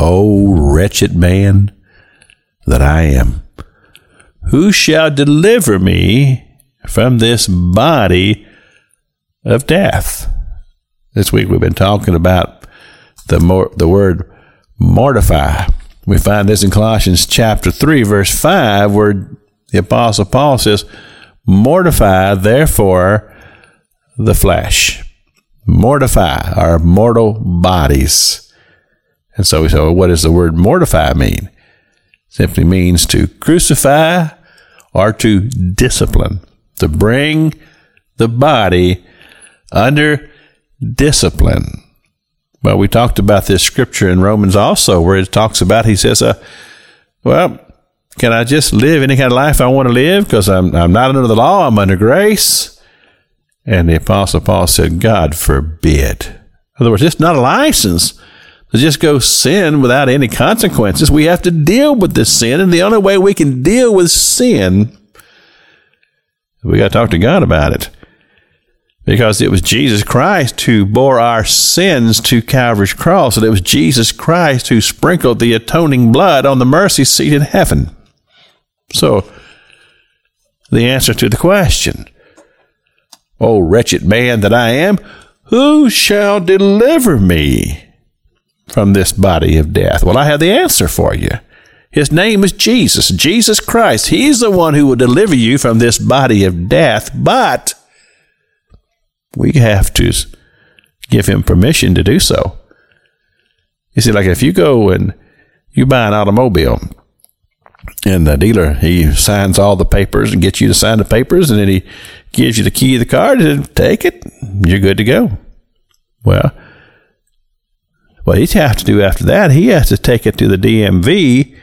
O wretched man that I am, who shall deliver me from this body of death? This week we've been talking about the mor- the word mortify. We find this in Colossians chapter 3 verse 5 where the apostle Paul says, "Mortify therefore the flesh." Mortify our mortal bodies. And so we say, well, what does the word mortify mean? simply means to crucify or to discipline, to bring the body under discipline. Well, we talked about this scripture in Romans also, where it talks about, he says, uh, well, can I just live any kind of life I want to live because I'm, I'm not under the law, I'm under grace? And the Apostle Paul said, God forbid. In other words, it's not a license to just go sin without any consequences. We have to deal with this sin, and the only way we can deal with sin, we got to talk to God about it. Because it was Jesus Christ who bore our sins to Calvary's cross, and it was Jesus Christ who sprinkled the atoning blood on the mercy seat in heaven. So, the answer to the question, O wretched man that I am, who shall deliver me from this body of death? Well, I have the answer for you. His name is Jesus, Jesus Christ. He's the one who will deliver you from this body of death, but we have to give him permission to do so. You see, like if you go and you buy an automobile, and the dealer he signs all the papers and gets you to sign the papers, and then he gives you the key of the car and take it, you're good to go. Well, what he has to do after that, he has to take it to the DMV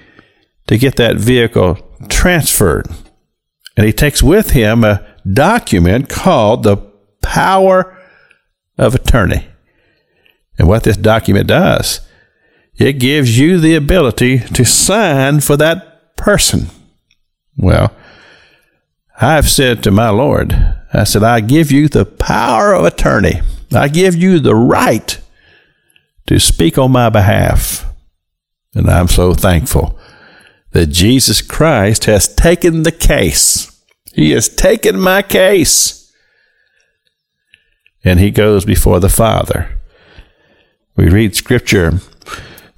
to get that vehicle transferred. And he takes with him a document called the power of attorney. And what this document does, it gives you the ability to sign for that person. Well, I've said to my Lord, I said, I give you the power of attorney. I give you the right to speak on my behalf. And I'm so thankful that Jesus Christ has taken the case. He has taken my case. And he goes before the Father. We read scripture.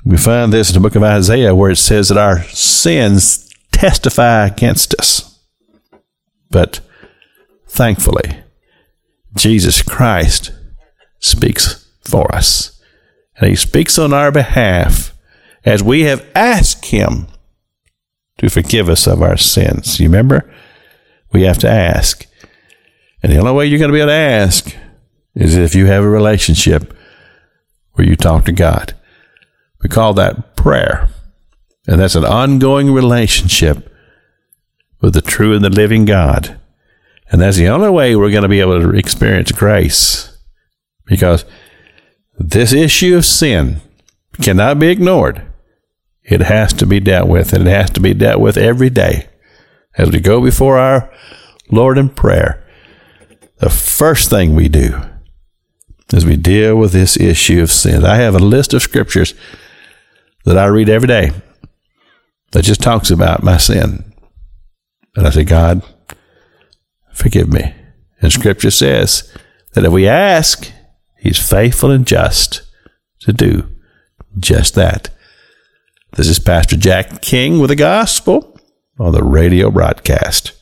We find this in the book of Isaiah where it says that our sins testify against us. But thankfully, Jesus Christ speaks for us. And he speaks on our behalf as we have asked him to forgive us of our sins. You remember? We have to ask. And the only way you're going to be able to ask is if you have a relationship where you talk to God. We call that prayer. And that's an ongoing relationship with the true and the living God. And that's the only way we're going to be able to experience grace. Because this issue of sin cannot be ignored. It has to be dealt with, and it has to be dealt with every day. As we go before our Lord in prayer, the first thing we do is we deal with this issue of sin. I have a list of scriptures that I read every day that just talks about my sin. And I say, God, forgive me. And scripture says that if we ask, He's faithful and just to do just that. This is Pastor Jack King with the gospel on the radio broadcast.